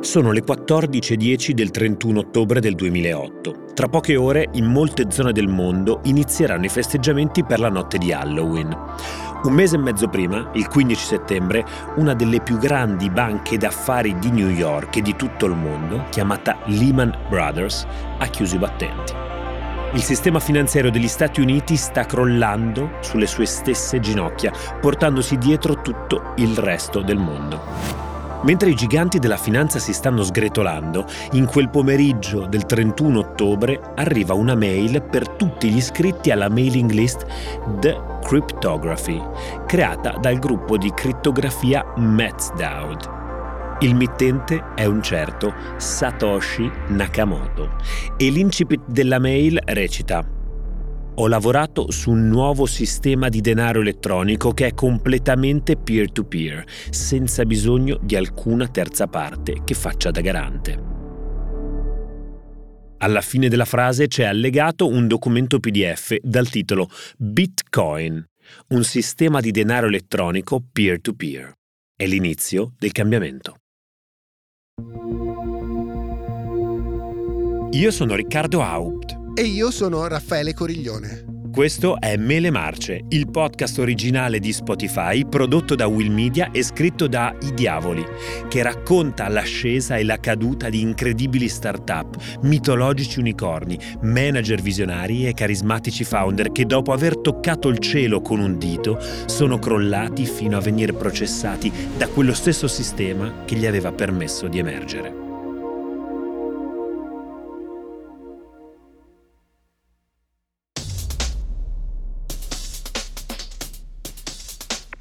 Sono le 14.10 del 31 ottobre del 2008. Tra poche ore in molte zone del mondo inizieranno i festeggiamenti per la notte di Halloween. Un mese e mezzo prima, il 15 settembre, una delle più grandi banche d'affari di New York e di tutto il mondo, chiamata Lehman Brothers, ha chiuso i battenti. Il sistema finanziario degli Stati Uniti sta crollando sulle sue stesse ginocchia, portandosi dietro tutto il resto del mondo. Mentre i giganti della finanza si stanno sgretolando, in quel pomeriggio del 31 ottobre arriva una mail per tutti gli iscritti alla mailing list The Cryptography, creata dal gruppo di crittografia Metzdowd. Il mittente è un certo Satoshi Nakamoto e l'incipit della mail recita ho lavorato su un nuovo sistema di denaro elettronico che è completamente peer-to-peer, senza bisogno di alcuna terza parte che faccia da garante. Alla fine della frase c'è allegato un documento PDF dal titolo Bitcoin, un sistema di denaro elettronico peer-to-peer. È l'inizio del cambiamento. Io sono Riccardo Haupt e io sono Raffaele Coriglione. Questo è Mele Marce, il podcast originale di Spotify prodotto da Will Media e scritto da I Diavoli, che racconta l'ascesa e la caduta di incredibili start-up, mitologici unicorni, manager visionari e carismatici founder che dopo aver toccato il cielo con un dito sono crollati fino a venire processati da quello stesso sistema che gli aveva permesso di emergere.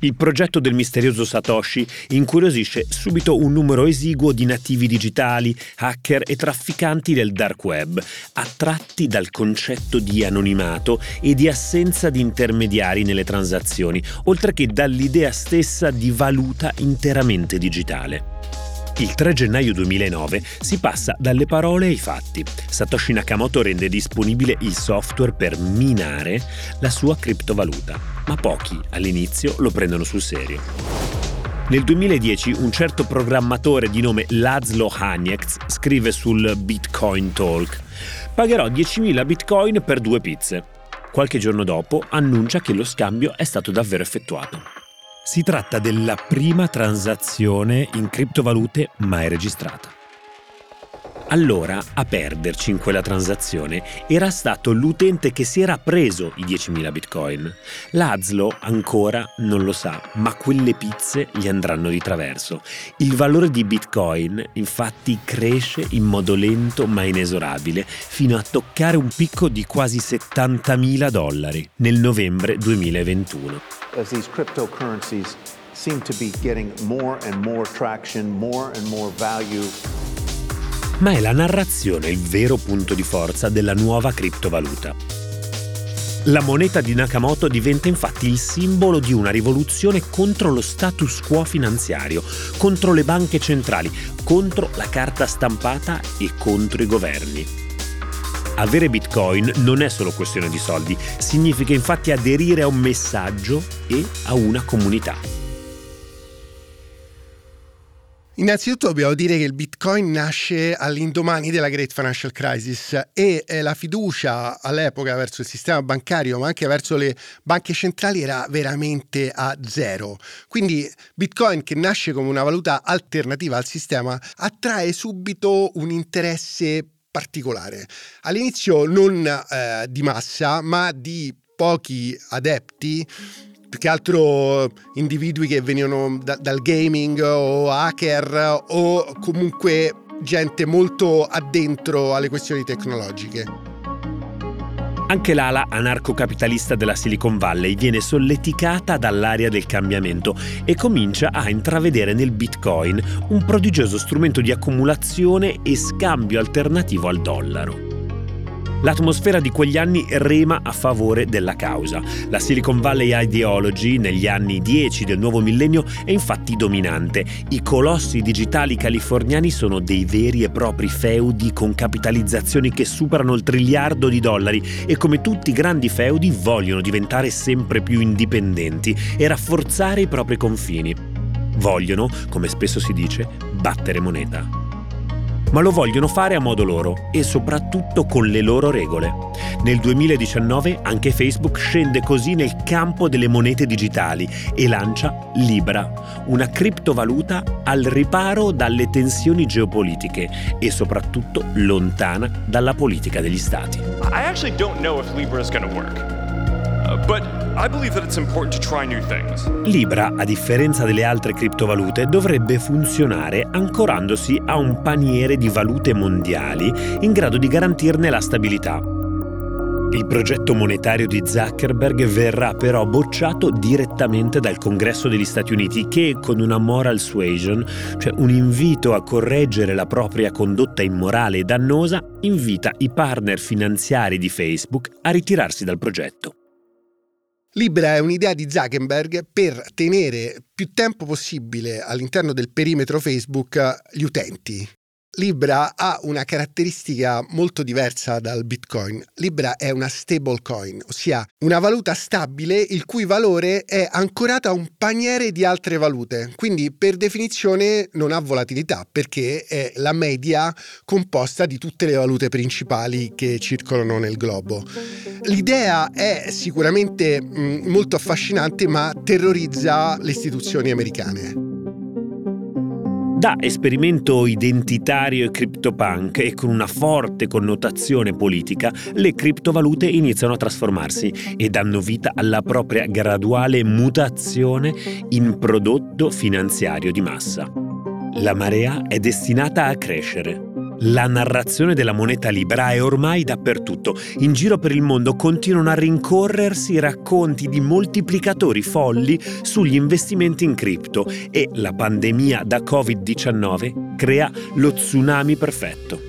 Il progetto del misterioso Satoshi incuriosisce subito un numero esiguo di nativi digitali, hacker e trafficanti del dark web, attratti dal concetto di anonimato e di assenza di intermediari nelle transazioni, oltre che dall'idea stessa di valuta interamente digitale. Il 3 gennaio 2009 si passa dalle parole ai fatti. Satoshi Nakamoto rende disponibile il software per minare la sua criptovaluta, ma pochi all'inizio lo prendono sul serio. Nel 2010 un certo programmatore di nome Laszlo Hanieks scrive sul Bitcoin Talk Pagherò 10.000 bitcoin per due pizze. Qualche giorno dopo annuncia che lo scambio è stato davvero effettuato. Si tratta della prima transazione in criptovalute mai registrata. Allora, a perderci in quella transazione era stato l'utente che si era preso i 10.000 bitcoin. Lazlo ancora non lo sa, ma quelle pizze gli andranno di traverso. Il valore di bitcoin infatti cresce in modo lento ma inesorabile fino a toccare un picco di quasi 70.000 dollari nel novembre 2021. As these cryptocurrencies seem to be getting more and more traction, more and more value ma è la narrazione il vero punto di forza della nuova criptovaluta. La moneta di Nakamoto diventa infatti il simbolo di una rivoluzione contro lo status quo finanziario, contro le banche centrali, contro la carta stampata e contro i governi. Avere Bitcoin non è solo questione di soldi, significa infatti aderire a un messaggio e a una comunità. Innanzitutto dobbiamo dire che il Bitcoin nasce all'indomani della Great Financial Crisis e eh, la fiducia all'epoca verso il sistema bancario ma anche verso le banche centrali era veramente a zero. Quindi Bitcoin che nasce come una valuta alternativa al sistema attrae subito un interesse particolare. All'inizio non eh, di massa ma di pochi adepti più che altro individui che venivano da, dal gaming o hacker o comunque gente molto addentro alle questioni tecnologiche. Anche l'ala anarcocapitalista della Silicon Valley viene solleticata dall'area del cambiamento e comincia a intravedere nel Bitcoin un prodigioso strumento di accumulazione e scambio alternativo al dollaro. L'atmosfera di quegli anni rema a favore della causa. La Silicon Valley Ideology negli anni 10 del nuovo millennio è infatti dominante. I colossi digitali californiani sono dei veri e propri feudi con capitalizzazioni che superano il triliardo di dollari e come tutti i grandi feudi vogliono diventare sempre più indipendenti e rafforzare i propri confini. Vogliono, come spesso si dice, battere moneta. Ma lo vogliono fare a modo loro e soprattutto con le loro regole. Nel 2019 anche Facebook scende così nel campo delle monete digitali e lancia Libra, una criptovaluta al riparo dalle tensioni geopolitiche e soprattutto lontana dalla politica degli stati. I actually don't know if Libra is going work. Libra, a differenza delle altre criptovalute, dovrebbe funzionare ancorandosi a un paniere di valute mondiali in grado di garantirne la stabilità. Il progetto monetario di Zuckerberg verrà però bocciato direttamente dal Congresso degli Stati Uniti che con una moral suasion, cioè un invito a correggere la propria condotta immorale e dannosa, invita i partner finanziari di Facebook a ritirarsi dal progetto. Libera è un'idea di Zuckerberg per tenere più tempo possibile all'interno del perimetro Facebook gli utenti. Libra ha una caratteristica molto diversa dal Bitcoin. Libra è una stablecoin, ossia una valuta stabile il cui valore è ancorato a un paniere di altre valute, quindi per definizione non ha volatilità perché è la media composta di tutte le valute principali che circolano nel globo. L'idea è sicuramente molto affascinante ma terrorizza le istituzioni americane. Da esperimento identitario e criptopunk e con una forte connotazione politica, le criptovalute iniziano a trasformarsi e danno vita alla propria graduale mutazione in prodotto finanziario di massa. La marea è destinata a crescere la narrazione della moneta libera è ormai dappertutto. In giro per il mondo continuano a rincorrersi racconti di moltiplicatori folli sugli investimenti in cripto e la pandemia da Covid-19 crea lo tsunami perfetto.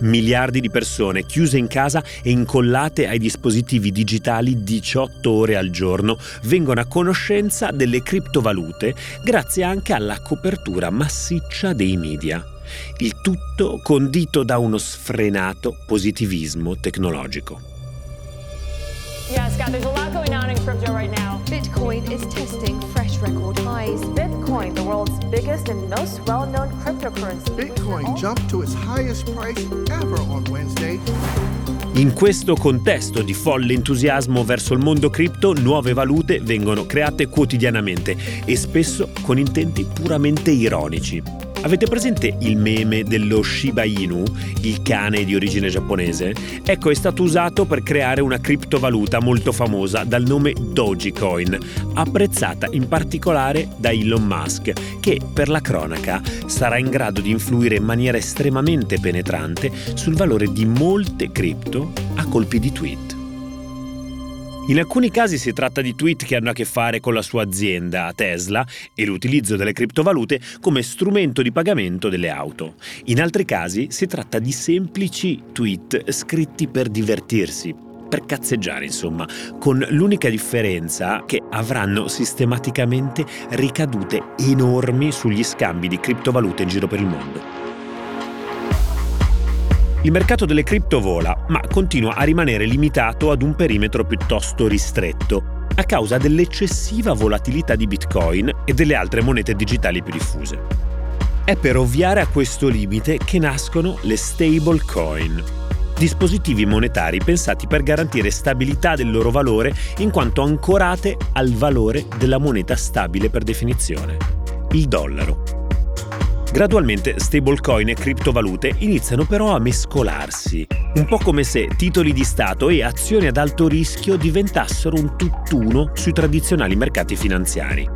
Miliardi di persone chiuse in casa e incollate ai dispositivi digitali 18 ore al giorno vengono a conoscenza delle criptovalute grazie anche alla copertura massiccia dei media. Il tutto condito da uno sfrenato positivismo tecnologico. Yeah, Scott, there's a lot going on in crypto right now. Bitcoin is testing fresh record highs. Bitcoin, the world's biggest and most well-known cryptocurrency. Bitcoin jumped to its highest price ever on Wednesday. In questo contesto di folle entusiasmo verso il mondo cripto, nuove valute vengono create quotidianamente e spesso con intenti puramente ironici. Avete presente il meme dello Shiba Inu, il cane di origine giapponese? Ecco, è stato usato per creare una criptovaluta molto famosa dal nome Dogecoin, apprezzata in particolare da Elon Musk, che per la cronaca sarà in grado di influire in maniera estremamente penetrante sul valore di molte cripto a colpi di tweet. In alcuni casi si tratta di tweet che hanno a che fare con la sua azienda, Tesla, e l'utilizzo delle criptovalute come strumento di pagamento delle auto. In altri casi si tratta di semplici tweet scritti per divertirsi, per cazzeggiare insomma, con l'unica differenza che avranno sistematicamente ricadute enormi sugli scambi di criptovalute in giro per il mondo. Il mercato delle cripto vola, ma continua a rimanere limitato ad un perimetro piuttosto ristretto, a causa dell'eccessiva volatilità di Bitcoin e delle altre monete digitali più diffuse. È per ovviare a questo limite che nascono le stablecoin, dispositivi monetari pensati per garantire stabilità del loro valore in quanto ancorate al valore della moneta stabile per definizione, il dollaro. Gradualmente stablecoin e criptovalute iniziano però a mescolarsi, un po' come se titoli di Stato e azioni ad alto rischio diventassero un tutt'uno sui tradizionali mercati finanziari.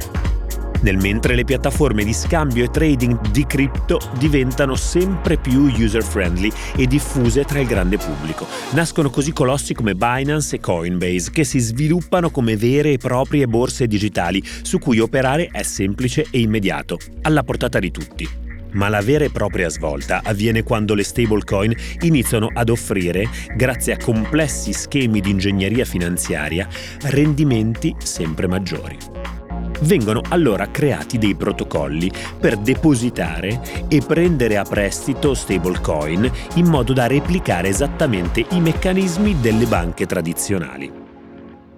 Nel mentre le piattaforme di scambio e trading di cripto diventano sempre più user-friendly e diffuse tra il grande pubblico. Nascono così colossi come Binance e Coinbase, che si sviluppano come vere e proprie borse digitali, su cui operare è semplice e immediato, alla portata di tutti ma la vera e propria svolta avviene quando le stablecoin iniziano ad offrire, grazie a complessi schemi di ingegneria finanziaria, rendimenti sempre maggiori. Vengono allora creati dei protocolli per depositare e prendere a prestito stablecoin in modo da replicare esattamente i meccanismi delle banche tradizionali.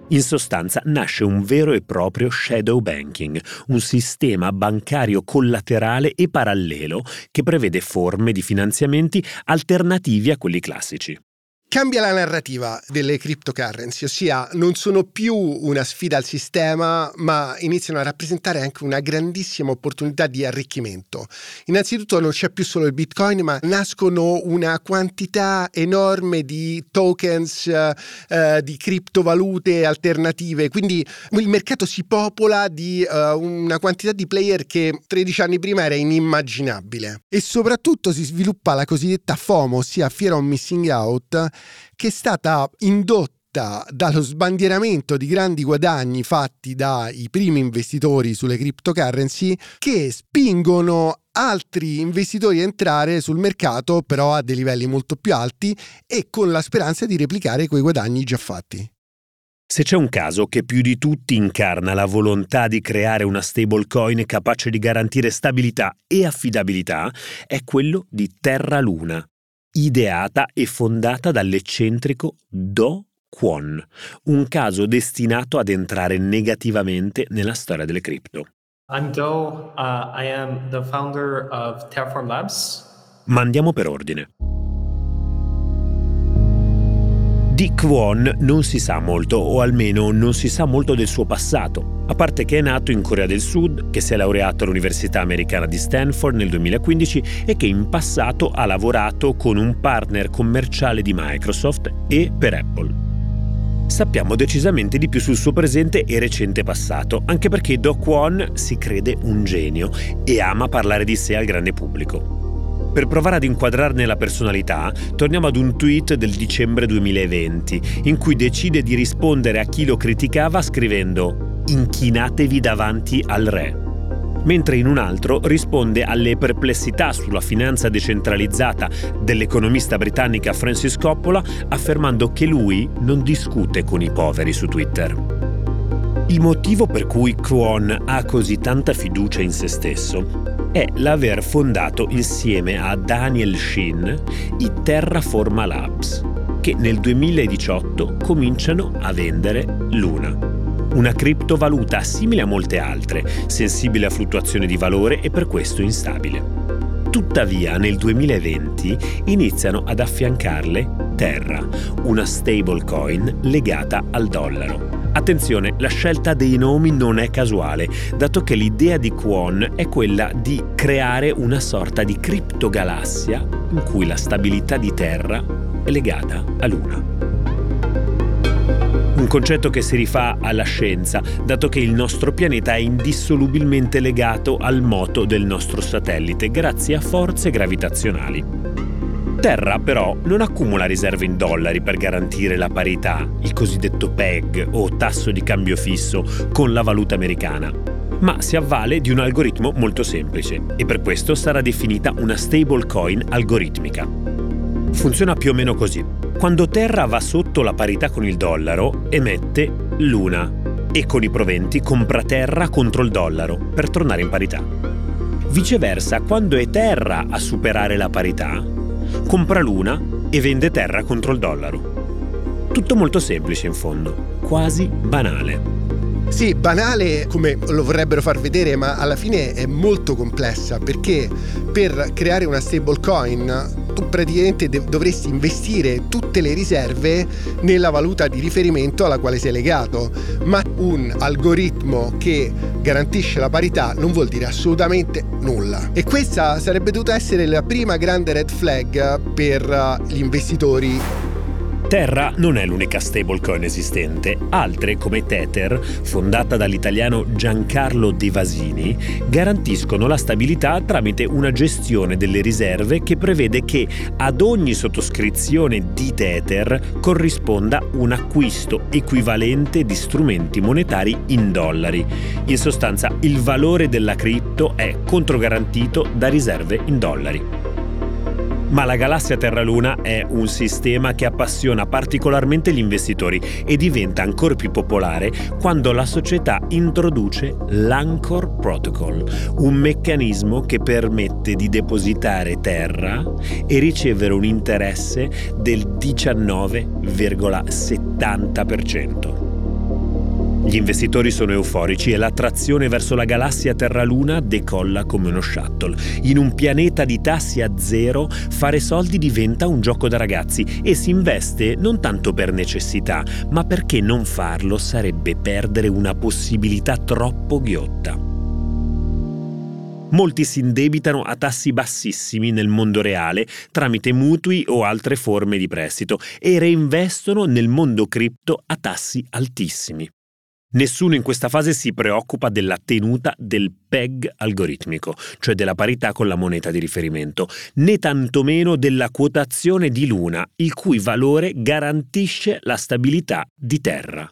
In sostanza nasce un vero e proprio shadow banking, un sistema bancario collaterale e parallelo che prevede forme di finanziamenti alternativi a quelli classici. Cambia la narrativa delle cryptocurrency, ossia non sono più una sfida al sistema, ma iniziano a rappresentare anche una grandissima opportunità di arricchimento. Innanzitutto non c'è più solo il Bitcoin, ma nascono una quantità enorme di tokens, eh, di criptovalute alternative, quindi il mercato si popola di eh, una quantità di player che 13 anni prima era inimmaginabile. E soprattutto si sviluppa la cosiddetta FOMO, ossia Fear of Missing Out, che è stata indotta dallo sbandieramento di grandi guadagni fatti dai primi investitori sulle cryptocurrency che spingono altri investitori a entrare sul mercato però a dei livelli molto più alti e con la speranza di replicare quei guadagni già fatti. Se c'è un caso che più di tutti incarna la volontà di creare una stablecoin capace di garantire stabilità e affidabilità, è quello di Terra Luna, ideata e fondata dall'eccentrico Do Kwon, un caso destinato ad entrare negativamente nella storia delle cripto. I'm Do. Uh, I am the founder of Terraform Labs. Ma andiamo per ordine. Di Kwon non si sa molto, o almeno non si sa molto del suo passato, a parte che è nato in Corea del Sud, che si è laureato all'Università Americana di Stanford nel 2015 e che in passato ha lavorato con un partner commerciale di Microsoft e per Apple. Sappiamo decisamente di più sul suo presente e recente passato, anche perché Do Kwon si crede un genio e ama parlare di sé al grande pubblico. Per provare ad inquadrarne la personalità, torniamo ad un tweet del dicembre 2020, in cui decide di rispondere a chi lo criticava scrivendo Inchinatevi davanti al re mentre in un altro risponde alle perplessità sulla finanza decentralizzata dell'economista britannica Francis Coppola affermando che lui non discute con i poveri su Twitter. Il motivo per cui Kwon ha così tanta fiducia in se stesso è l'aver fondato insieme a Daniel Shin i Terraforma Labs, che nel 2018 cominciano a vendere Luna. Una criptovaluta simile a molte altre, sensibile a fluttuazioni di valore e per questo instabile. Tuttavia nel 2020 iniziano ad affiancarle Terra, una stablecoin legata al dollaro. Attenzione, la scelta dei nomi non è casuale, dato che l'idea di Kwon è quella di creare una sorta di criptogalassia in cui la stabilità di Terra è legata a Luna. Un concetto che si rifà alla scienza, dato che il nostro pianeta è indissolubilmente legato al moto del nostro satellite grazie a forze gravitazionali. Terra però non accumula riserve in dollari per garantire la parità, il cosiddetto PEG o tasso di cambio fisso, con la valuta americana, ma si avvale di un algoritmo molto semplice e per questo sarà definita una stablecoin algoritmica. Funziona più o meno così. Quando Terra va sotto la parità con il dollaro, emette Luna e con i proventi compra Terra contro il dollaro per tornare in parità. Viceversa, quando è Terra a superare la parità, compra l'una e vende terra contro il dollaro. Tutto molto semplice in fondo, quasi banale. Sì, banale come lo vorrebbero far vedere, ma alla fine è molto complessa perché per creare una stablecoin tu praticamente dovresti investire tutte le riserve nella valuta di riferimento alla quale sei legato, ma un algoritmo che garantisce la parità non vuol dire assolutamente nulla. E questa sarebbe dovuta essere la prima grande red flag per gli investitori Terra non è l'unica stablecoin esistente. Altre, come Tether, fondata dall'italiano Giancarlo De Vasini, garantiscono la stabilità tramite una gestione delle riserve che prevede che ad ogni sottoscrizione di Tether corrisponda un acquisto equivalente di strumenti monetari in dollari. In sostanza, il valore della cripto è controgarantito da riserve in dollari. Ma la galassia Terra-Luna è un sistema che appassiona particolarmente gli investitori e diventa ancora più popolare quando la società introduce l'Anchor Protocol, un meccanismo che permette di depositare terra e ricevere un interesse del 19,70%. Gli investitori sono euforici e l'attrazione verso la galassia Terra-Luna decolla come uno shuttle. In un pianeta di tassi a zero, fare soldi diventa un gioco da ragazzi e si investe non tanto per necessità, ma perché non farlo sarebbe perdere una possibilità troppo ghiotta. Molti si indebitano a tassi bassissimi nel mondo reale tramite mutui o altre forme di prestito e reinvestono nel mondo cripto a tassi altissimi. Nessuno in questa fase si preoccupa della tenuta del PEG algoritmico, cioè della parità con la moneta di riferimento, né tantomeno della quotazione di Luna, il cui valore garantisce la stabilità di Terra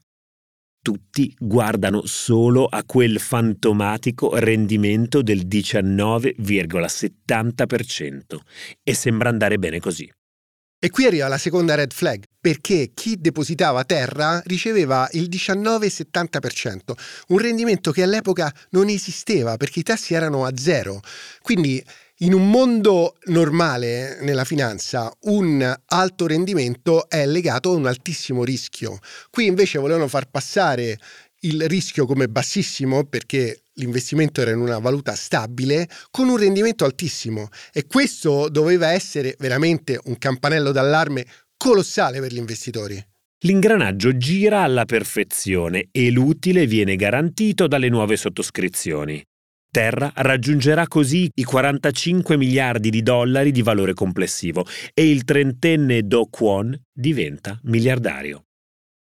tutti guardano solo a quel fantomatico rendimento del 19,70% e sembra andare bene così. E qui arriva la seconda red flag, perché chi depositava terra riceveva il 19,70%, un rendimento che all'epoca non esisteva perché i tassi erano a zero. Quindi in un mondo normale nella finanza un alto rendimento è legato a un altissimo rischio. Qui invece volevano far passare il rischio come bassissimo perché l'investimento era in una valuta stabile con un rendimento altissimo e questo doveva essere veramente un campanello d'allarme colossale per gli investitori. L'ingranaggio gira alla perfezione e l'utile viene garantito dalle nuove sottoscrizioni. Terra raggiungerà così i 45 miliardi di dollari di valore complessivo e il trentenne Do Kwon diventa miliardario.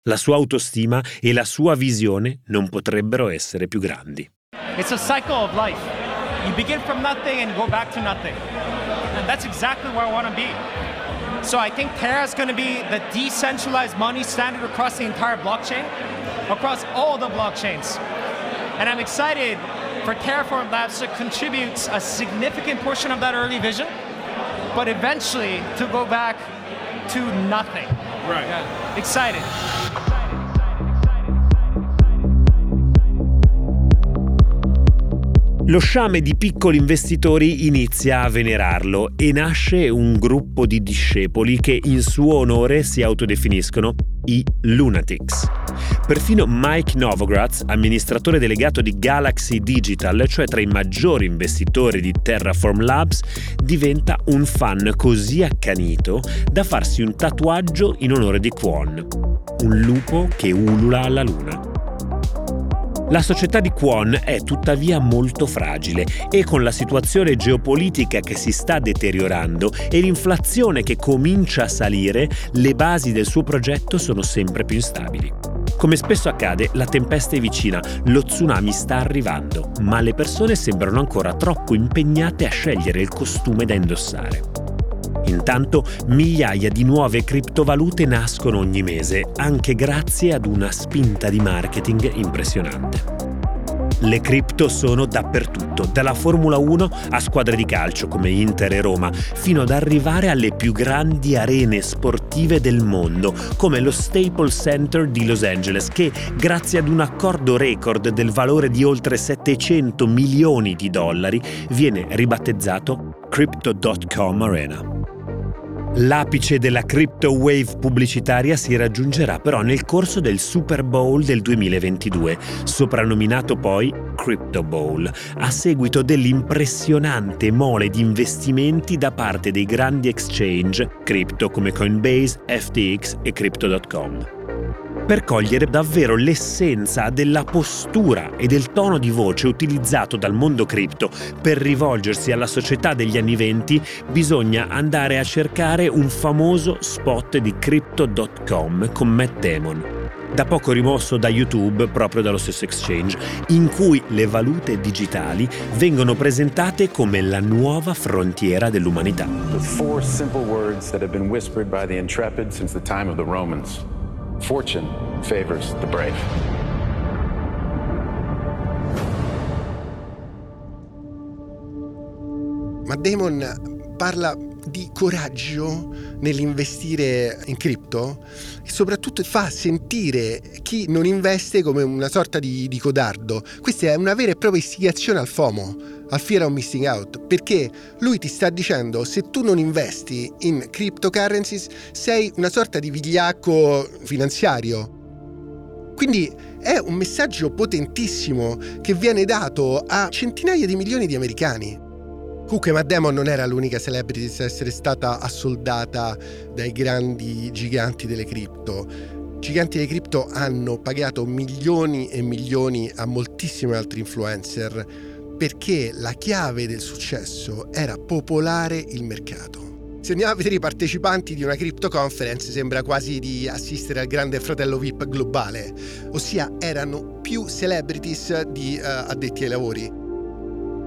La sua autostima e la sua visione non potrebbero essere più grandi. It's a cycle of life. You begin from nothing and go back to nothing. And that's exactly where I want to be. So I think Terra is going to be the decentralized money standard across the entire blockchain, across all the blockchains. And I'm excited for Terraform Labs to contribute a significant portion of that early vision, but eventually to go back to nothing. Right. Yeah. Excited. Lo sciame di piccoli investitori inizia a venerarlo e nasce un gruppo di discepoli che in suo onore si autodefiniscono i Lunatics. Perfino Mike Novogratz, amministratore delegato di Galaxy Digital, cioè tra i maggiori investitori di Terraform Labs, diventa un fan così accanito da farsi un tatuaggio in onore di Kwon, un lupo che ulula alla luna. La società di Kwon è tuttavia molto fragile e con la situazione geopolitica che si sta deteriorando e l'inflazione che comincia a salire, le basi del suo progetto sono sempre più instabili. Come spesso accade, la tempesta è vicina, lo tsunami sta arrivando, ma le persone sembrano ancora troppo impegnate a scegliere il costume da indossare. Intanto migliaia di nuove criptovalute nascono ogni mese, anche grazie ad una spinta di marketing impressionante. Le cripto sono dappertutto, dalla Formula 1 a squadre di calcio come Inter e Roma, fino ad arrivare alle più grandi arene sportive del mondo, come lo Staples Center di Los Angeles, che grazie ad un accordo record del valore di oltre 700 milioni di dollari viene ribattezzato Crypto.com Arena. L'apice della crypto wave pubblicitaria si raggiungerà però nel corso del Super Bowl del 2022, soprannominato poi Crypto Bowl, a seguito dell'impressionante mole di investimenti da parte dei grandi exchange cripto come Coinbase, FTX e Crypto.com per cogliere davvero l'essenza della postura e del tono di voce utilizzato dal mondo cripto per rivolgersi alla società degli anni venti, bisogna andare a cercare un famoso spot di crypto.com con Matt Damon, da poco rimosso da YouTube proprio dallo stesso exchange, in cui le valute digitali vengono presentate come la nuova frontiera dell'umanità. The four simple words that have been whispered by the intrepid since the time of the Romans. Fortune favors the brave. Ma Damon parla di coraggio nell'investire in cripto e soprattutto fa sentire chi non investe come una sorta di, di codardo. Questa è una vera e propria istigazione al FOMO, al fear of missing out, perché lui ti sta dicendo se tu non investi in cryptocurrencies sei una sorta di vigliacco finanziario. Quindi è un messaggio potentissimo che viene dato a centinaia di milioni di americani. Comunque Matt Damon non era l'unica celebrity a essere stata assoldata dai grandi giganti delle cripto. Giganti delle cripto hanno pagato milioni e milioni a moltissimi altri influencer perché la chiave del successo era popolare il mercato. Se andiamo a vedere i partecipanti di una crypto conference sembra quasi di assistere al grande fratello VIP globale, ossia erano più celebrities di uh, addetti ai lavori.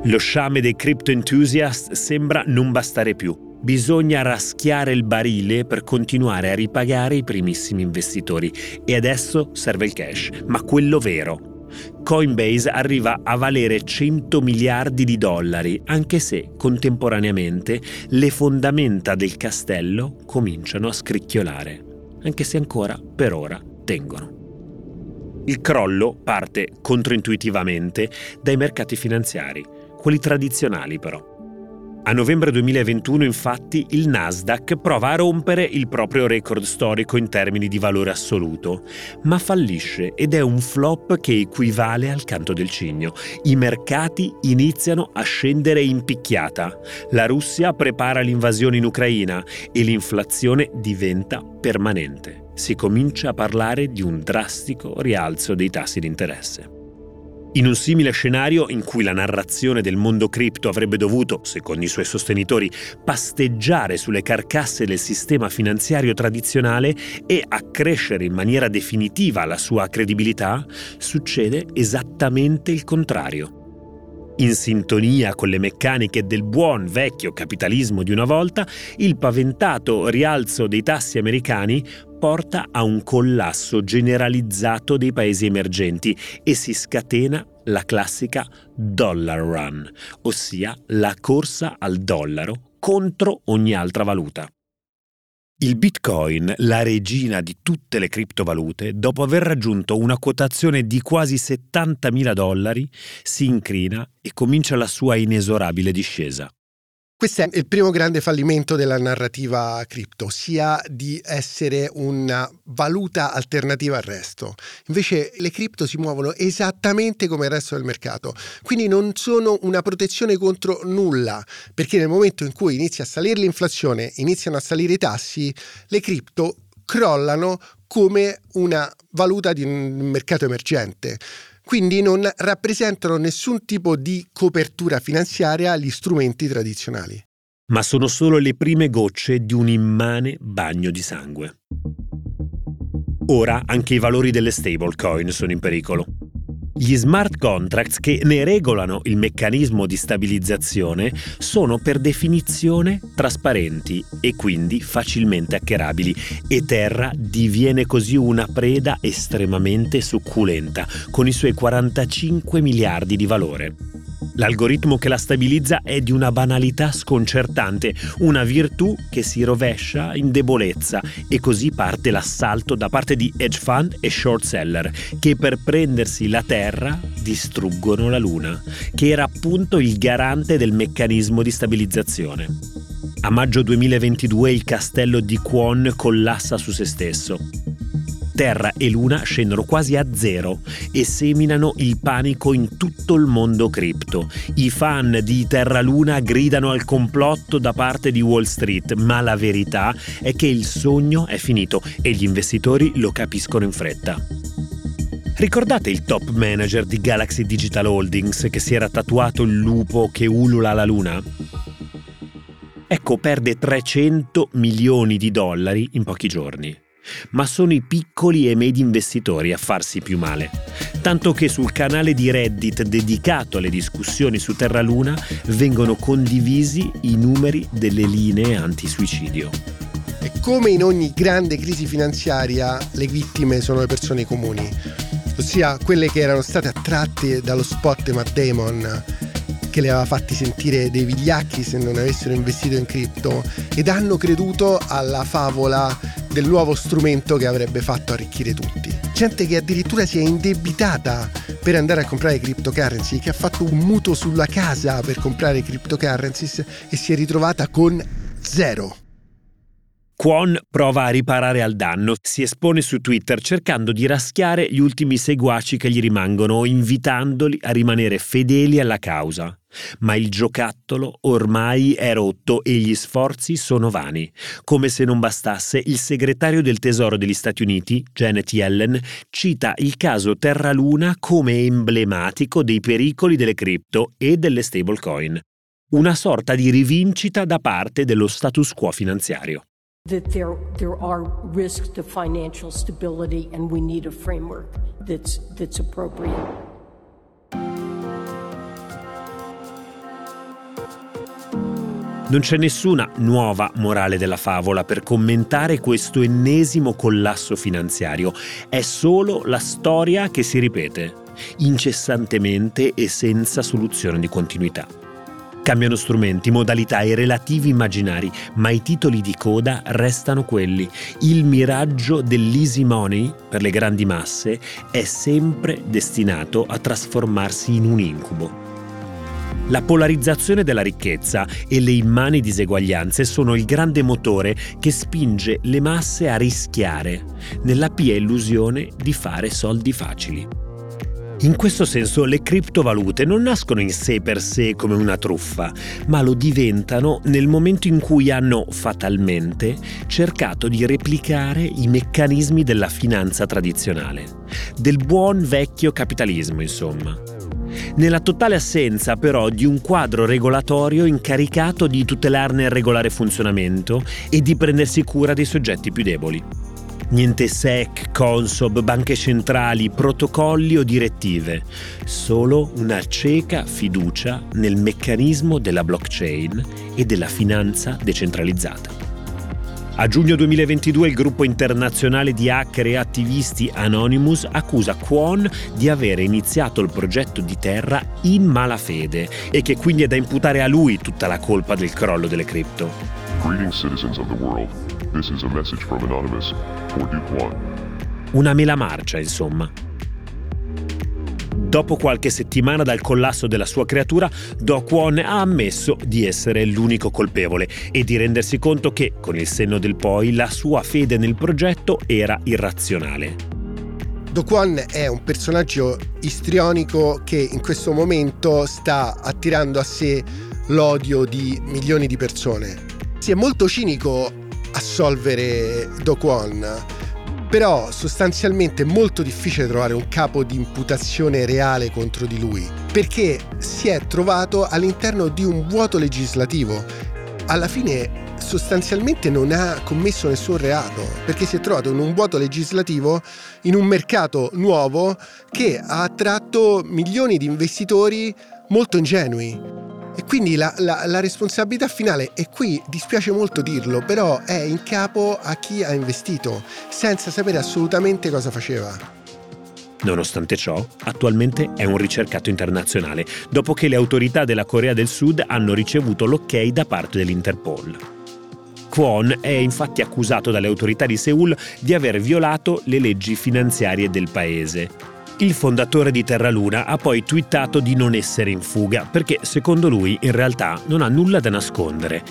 Lo sciame dei crypto enthusiast sembra non bastare più. Bisogna raschiare il barile per continuare a ripagare i primissimi investitori e adesso serve il cash, ma quello vero, Coinbase arriva a valere 100 miliardi di dollari, anche se contemporaneamente le fondamenta del castello cominciano a scricchiolare, anche se ancora per ora tengono. Il crollo parte controintuitivamente dai mercati finanziari, quelli tradizionali però. A novembre 2021 infatti il Nasdaq prova a rompere il proprio record storico in termini di valore assoluto, ma fallisce ed è un flop che equivale al canto del cigno. I mercati iniziano a scendere in picchiata. La Russia prepara l'invasione in Ucraina e l'inflazione diventa permanente. Si comincia a parlare di un drastico rialzo dei tassi di interesse. In un simile scenario in cui la narrazione del mondo cripto avrebbe dovuto, secondo i suoi sostenitori, pasteggiare sulle carcasse del sistema finanziario tradizionale e accrescere in maniera definitiva la sua credibilità, succede esattamente il contrario. In sintonia con le meccaniche del buon vecchio capitalismo di una volta, il paventato rialzo dei tassi americani porta a un collasso generalizzato dei paesi emergenti e si scatena la classica dollar run, ossia la corsa al dollaro contro ogni altra valuta. Il Bitcoin, la regina di tutte le criptovalute, dopo aver raggiunto una quotazione di quasi 70.000 dollari, si incrina e comincia la sua inesorabile discesa. Questo è il primo grande fallimento della narrativa cripto, sia di essere una valuta alternativa al resto. Invece le cripto si muovono esattamente come il resto del mercato, quindi non sono una protezione contro nulla, perché nel momento in cui inizia a salire l'inflazione, iniziano a salire i tassi, le cripto crollano come una valuta di un mercato emergente quindi non rappresentano nessun tipo di copertura finanziaria agli strumenti tradizionali. Ma sono solo le prime gocce di un immane bagno di sangue. Ora anche i valori delle stablecoin sono in pericolo. Gli smart contracts che ne regolano il meccanismo di stabilizzazione sono per definizione trasparenti e quindi facilmente hackerabili e Terra diviene così una preda estremamente succulenta con i suoi 45 miliardi di valore. L'algoritmo che la stabilizza è di una banalità sconcertante, una virtù che si rovescia in debolezza e così parte l'assalto da parte di hedge fund e short seller che per prendersi la terra distruggono la luna, che era appunto il garante del meccanismo di stabilizzazione. A maggio 2022 il castello di Kwon collassa su se stesso. Terra e Luna scendono quasi a zero e seminano il panico in tutto il mondo cripto. I fan di Terra Luna gridano al complotto da parte di Wall Street, ma la verità è che il sogno è finito e gli investitori lo capiscono in fretta. Ricordate il top manager di Galaxy Digital Holdings che si era tatuato il lupo che ulula la luna? Ecco, perde 300 milioni di dollari in pochi giorni ma sono i piccoli e medi investitori a farsi più male. Tanto che sul canale di Reddit dedicato alle discussioni su Terra Luna vengono condivisi i numeri delle linee antisuicidio. E come in ogni grande crisi finanziaria, le vittime sono le persone comuni, ossia quelle che erano state attratte dallo spot Matt Damon che le aveva fatti sentire dei vigliacchi se non avessero investito in cripto ed hanno creduto alla favola del nuovo strumento che avrebbe fatto arricchire tutti. Gente che addirittura si è indebitata per andare a comprare cryptocurrency, che ha fatto un mutuo sulla casa per comprare cryptocurrencies e si è ritrovata con zero. Kwon prova a riparare al danno, si espone su Twitter cercando di raschiare gli ultimi seguaci che gli rimangono, invitandoli a rimanere fedeli alla causa. Ma il giocattolo ormai è rotto e gli sforzi sono vani. Come se non bastasse, il segretario del Tesoro degli Stati Uniti, Janet Yellen, cita il caso Terra Luna come emblematico dei pericoli delle cripto e delle stablecoin. Una sorta di rivincita da parte dello status quo finanziario. That there there are risks to financial stability and we need a framework that's that's appropriate. Non c'è nessuna nuova morale della favola per commentare questo ennesimo collasso finanziario, è solo la storia che si ripete, incessantemente e senza soluzione di continuità. Cambiano strumenti, modalità e relativi immaginari, ma i titoli di coda restano quelli. Il miraggio dell'easy money per le grandi masse è sempre destinato a trasformarsi in un incubo. La polarizzazione della ricchezza e le immani diseguaglianze sono il grande motore che spinge le masse a rischiare, nella pia illusione di fare soldi facili. In questo senso le criptovalute non nascono in sé per sé come una truffa, ma lo diventano nel momento in cui hanno fatalmente cercato di replicare i meccanismi della finanza tradizionale, del buon vecchio capitalismo, insomma. Nella totale assenza però di un quadro regolatorio incaricato di tutelarne il regolare funzionamento e di prendersi cura dei soggetti più deboli. Niente SEC, Consob, banche centrali, protocolli o direttive, solo una cieca fiducia nel meccanismo della blockchain e della finanza decentralizzata. A giugno 2022 il gruppo internazionale di hacker e attivisti Anonymous accusa Kwon di avere iniziato il progetto di Terra in malafede e che quindi è da imputare a lui tutta la colpa del crollo delle cripto. Greetings, citizens of the world. This is a message from Anonymous for Duke One. Una mela marcia, insomma. Dopo qualche settimana dal collasso della sua creatura, Do Kwon ha ammesso di essere l'unico colpevole e di rendersi conto che, con il senno del poi, la sua fede nel progetto era irrazionale. Do Kwon è un personaggio istrionico che in questo momento sta attirando a sé l'odio di milioni di persone. Si è molto cinico assolvere Do Kwon, però sostanzialmente è molto difficile trovare un capo di imputazione reale contro di lui, perché si è trovato all'interno di un vuoto legislativo. Alla fine sostanzialmente non ha commesso nessun reato, perché si è trovato in un vuoto legislativo in un mercato nuovo che ha attratto milioni di investitori molto ingenui. E quindi la, la, la, responsabilità finale, e qui dispiace molto dirlo, però è in capo a chi ha investito, senza sapere assolutamente cosa faceva. Nonostante ciò, attualmente è un ricercato internazionale, dopo che le autorità della Corea del Sud hanno ricevuto l'ok da parte dell'Interpol. Kwon è infatti accusato dalle autorità di Seoul di aver violato le leggi finanziarie del paese il fondatore di Terra Luna ha poi twittato di non essere in fuga perché secondo lui in realtà non ha nulla da nascondere,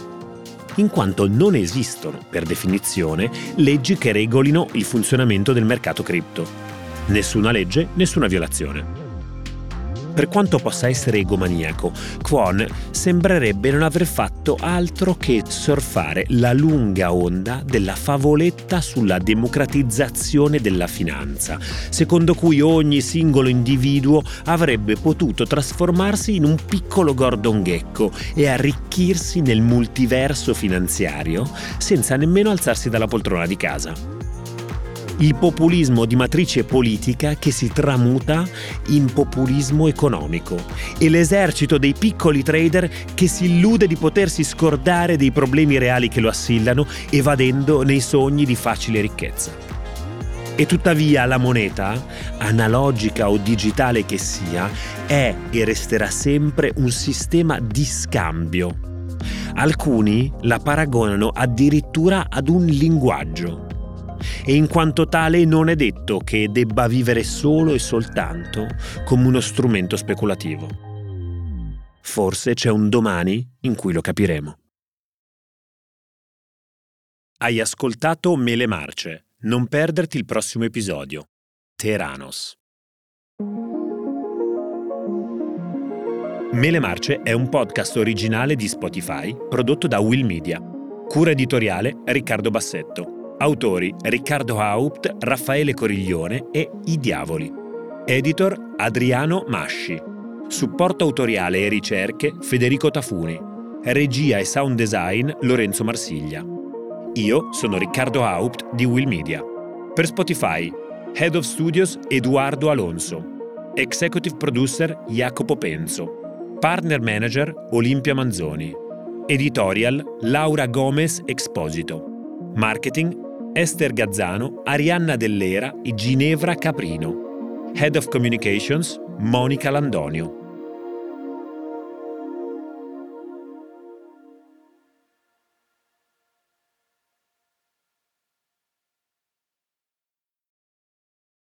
in quanto non esistono, per definizione, leggi che regolino il funzionamento del mercato cripto. Nessuna legge, nessuna violazione. Per quanto possa essere egomaniaco, Kwon sembrerebbe non aver fatto altro che surfare la lunga onda della favoletta sulla democratizzazione della finanza, secondo cui ogni singolo individuo avrebbe potuto trasformarsi in un piccolo Gordon Gecko e arricchirsi nel multiverso finanziario senza nemmeno alzarsi dalla poltrona di casa il populismo di matrice politica che si tramuta in populismo economico e l'esercito dei piccoli trader che si illude di potersi scordare dei problemi reali che lo assillano evadendo nei sogni di facile ricchezza. E tuttavia la moneta, analogica o digitale che sia, è e resterà sempre un sistema di scambio. Alcuni la paragonano addirittura ad un linguaggio e in quanto tale non è detto che debba vivere solo e soltanto come uno strumento speculativo. Forse c'è un domani in cui lo capiremo. Hai ascoltato Mele Marce. Non perderti il prossimo episodio. Teranos. Mele Marce è un podcast originale di Spotify prodotto da Will Media. Cura editoriale Riccardo Bassetto. Autori Riccardo Haupt, Raffaele Coriglione e I Diavoli. Editor Adriano Masci. Supporto autoriale e ricerche Federico Tafuni. Regia e sound design Lorenzo Marsiglia. Io sono Riccardo Haupt di Will Media. Per Spotify, Head of Studios Eduardo Alonso. Executive Producer Jacopo Penzo. Partner Manager Olimpia Manzoni. Editorial Laura Gomez Exposito. Marketing Esther Gazzano, Arianna Dell'Era e Ginevra Caprino. Head of Communications Monica Landonio.